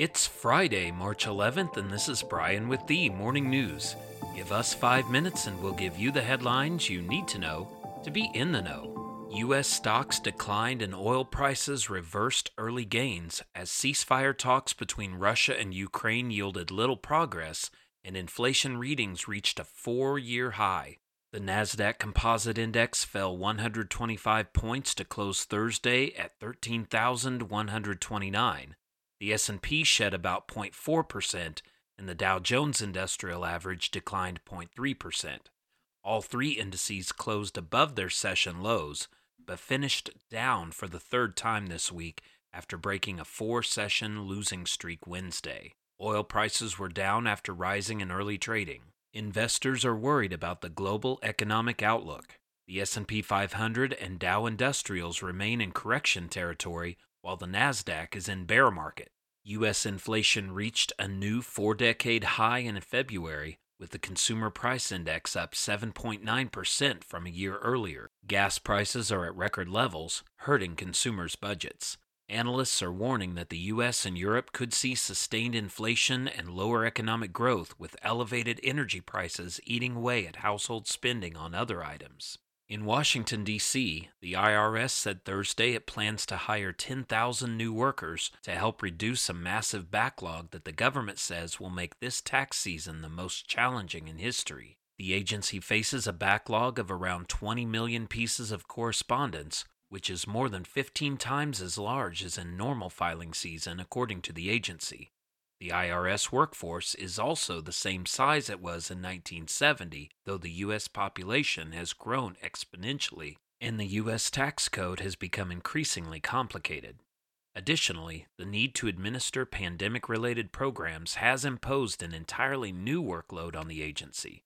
It's Friday, March 11th, and this is Brian with the Morning News. Give us five minutes and we'll give you the headlines you need to know to be in the know. U.S. stocks declined and oil prices reversed early gains as ceasefire talks between Russia and Ukraine yielded little progress and inflation readings reached a four year high. The Nasdaq Composite Index fell 125 points to close Thursday at 13,129. The S&P shed about 0.4% and the Dow Jones Industrial Average declined 0.3%. All three indices closed above their session lows, but finished down for the third time this week after breaking a four session losing streak Wednesday. Oil prices were down after rising in early trading. Investors are worried about the global economic outlook. The S&P 500 and Dow Industrials remain in correction territory while the Nasdaq is in bear market. US inflation reached a new four-decade high in February with the consumer price index up 7.9% from a year earlier. Gas prices are at record levels, hurting consumers' budgets. Analysts are warning that the US and Europe could see sustained inflation and lower economic growth, with elevated energy prices eating away at household spending on other items. In Washington, D.C., the IRS said Thursday it plans to hire 10,000 new workers to help reduce a massive backlog that the government says will make this tax season the most challenging in history. The agency faces a backlog of around 20 million pieces of correspondence, which is more than 15 times as large as in normal filing season, according to the agency. The IRS workforce is also the same size it was in 1970, though the U.S. population has grown exponentially, and the U.S. tax code has become increasingly complicated. Additionally, the need to administer pandemic related programs has imposed an entirely new workload on the agency.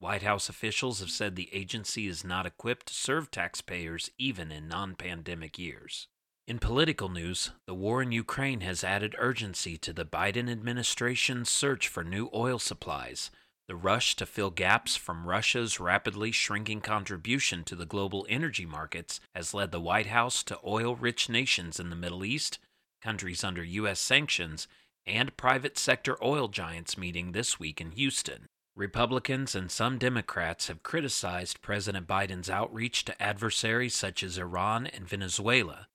White House officials have said the agency is not equipped to serve taxpayers even in non pandemic years. In political news, the war in Ukraine has added urgency to the Biden administration's search for new oil supplies. The rush to fill gaps from Russia's rapidly shrinking contribution to the global energy markets has led the White House to oil rich nations in the Middle East, countries under U.S. sanctions, and private sector oil giants meeting this week in Houston. Republicans and some Democrats have criticized President Biden's outreach to adversaries such as Iran and Venezuela.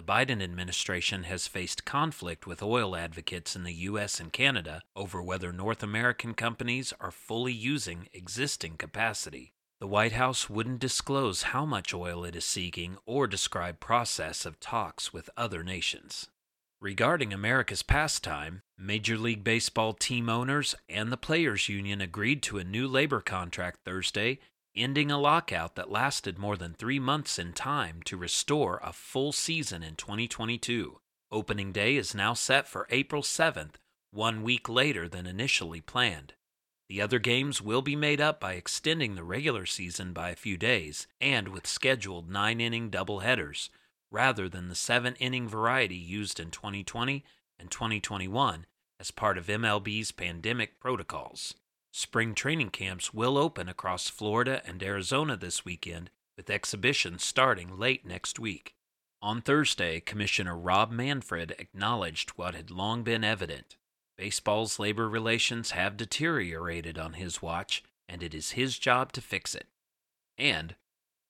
The Biden administration has faced conflict with oil advocates in the U.S. and Canada over whether North American companies are fully using existing capacity. The White House wouldn't disclose how much oil it is seeking or describe process of talks with other nations. Regarding America's pastime, Major League Baseball team owners and the Players Union agreed to a new labor contract Thursday, ending a lockout that lasted more than three months in time to restore a full season in 2022. Opening day is now set for April 7th, one week later than initially planned. The other games will be made up by extending the regular season by a few days and with scheduled nine inning doubleheaders rather than the seven inning variety used in 2020 and 2021 as part of MLB's pandemic protocols. Spring training camps will open across Florida and Arizona this weekend, with exhibitions starting late next week. On Thursday, Commissioner Rob Manfred acknowledged what had long been evident. Baseball's labor relations have deteriorated on his watch, and it is his job to fix it. And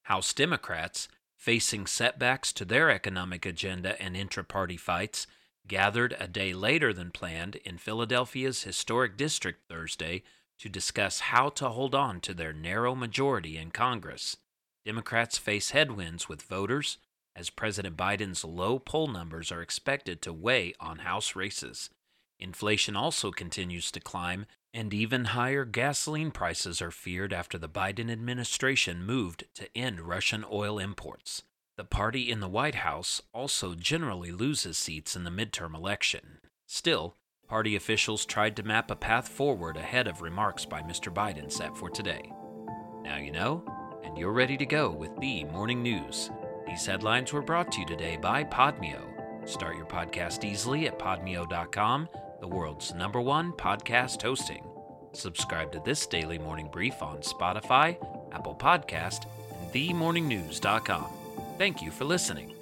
House Democrats facing setbacks to their economic agenda and intra party fights, gathered a day later than planned in Philadelphia's historic district Thursday to discuss how to hold on to their narrow majority in Congress. Democrats face headwinds with voters, as President Biden's low poll numbers are expected to weigh on House races. Inflation also continues to climb, and even higher gasoline prices are feared after the Biden administration moved to end Russian oil imports. The party in the White House also generally loses seats in the midterm election. Still, party officials tried to map a path forward ahead of remarks by Mr. Biden set for today. Now you know, and you're ready to go with the morning news. These headlines were brought to you today by Podmeo. Start your podcast easily at podmeo.com the world's number one podcast hosting. Subscribe to this daily morning brief on Spotify, Apple Podcast, and themorningnews.com. Thank you for listening.